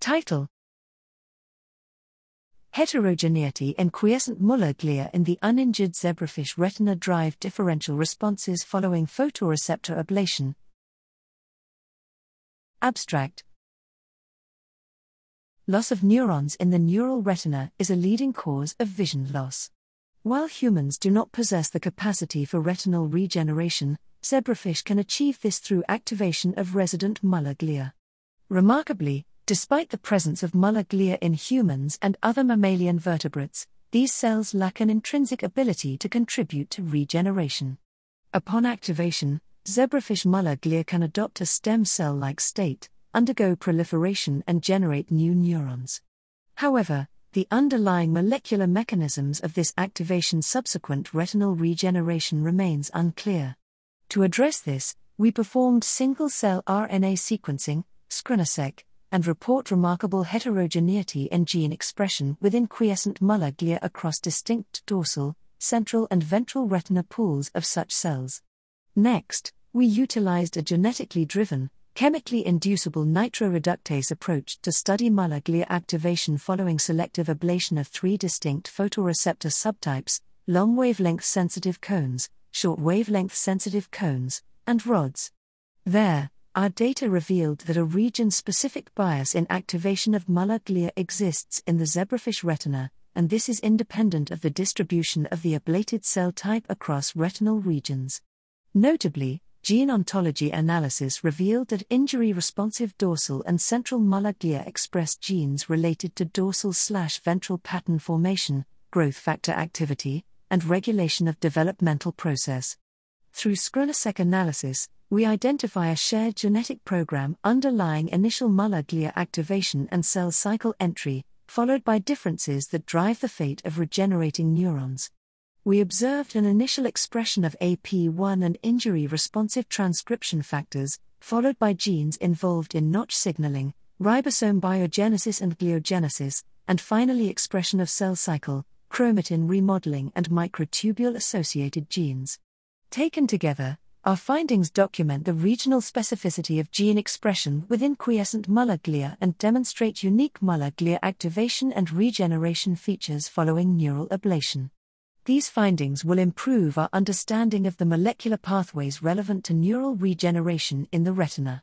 Title Heterogeneity in quiescent Muller glia in the uninjured zebrafish retina drive differential responses following photoreceptor ablation. Abstract Loss of neurons in the neural retina is a leading cause of vision loss. While humans do not possess the capacity for retinal regeneration, zebrafish can achieve this through activation of resident Muller glia. Remarkably, despite the presence of Muller glia in humans and other mammalian vertebrates, these cells lack an intrinsic ability to contribute to regeneration. Upon activation, zebrafish Muller glia can adopt a stem cell like state, undergo proliferation, and generate new neurons. However, the underlying molecular mechanisms of this activation subsequent retinal regeneration remains unclear. To address this, we performed single cell RNA sequencing, SCRNA-seq, and report remarkable heterogeneity in gene expression within quiescent Muller glia across distinct dorsal, central, and ventral retina pools of such cells. Next, we utilized a genetically driven, chemically inducible nitroreductase approach to study Muller glia activation following selective ablation of three distinct photoreceptor subtypes long wavelength sensitive cones, short wavelength sensitive cones, and rods. There, our data revealed that a region specific bias in activation of Muller glia exists in the zebrafish retina, and this is independent of the distribution of the ablated cell type across retinal regions. Notably, gene ontology analysis revealed that injury responsive dorsal and central Muller glia expressed genes related to dorsal slash ventral pattern formation, growth factor activity, and regulation of developmental process. Through SCRNA-seq analysis, we identify a shared genetic program underlying initial Muller glia activation and cell cycle entry, followed by differences that drive the fate of regenerating neurons we observed an initial expression of AP1 and injury responsive transcription factors, followed by genes involved in Notch signaling, ribosome biogenesis and gliogenesis, and finally expression of cell cycle, chromatin remodeling, and microtubule associated genes. Taken together, our findings document the regional specificity of gene expression within quiescent Muller glia and demonstrate unique Muller glia activation and regeneration features following neural ablation. These findings will improve our understanding of the molecular pathways relevant to neural regeneration in the retina.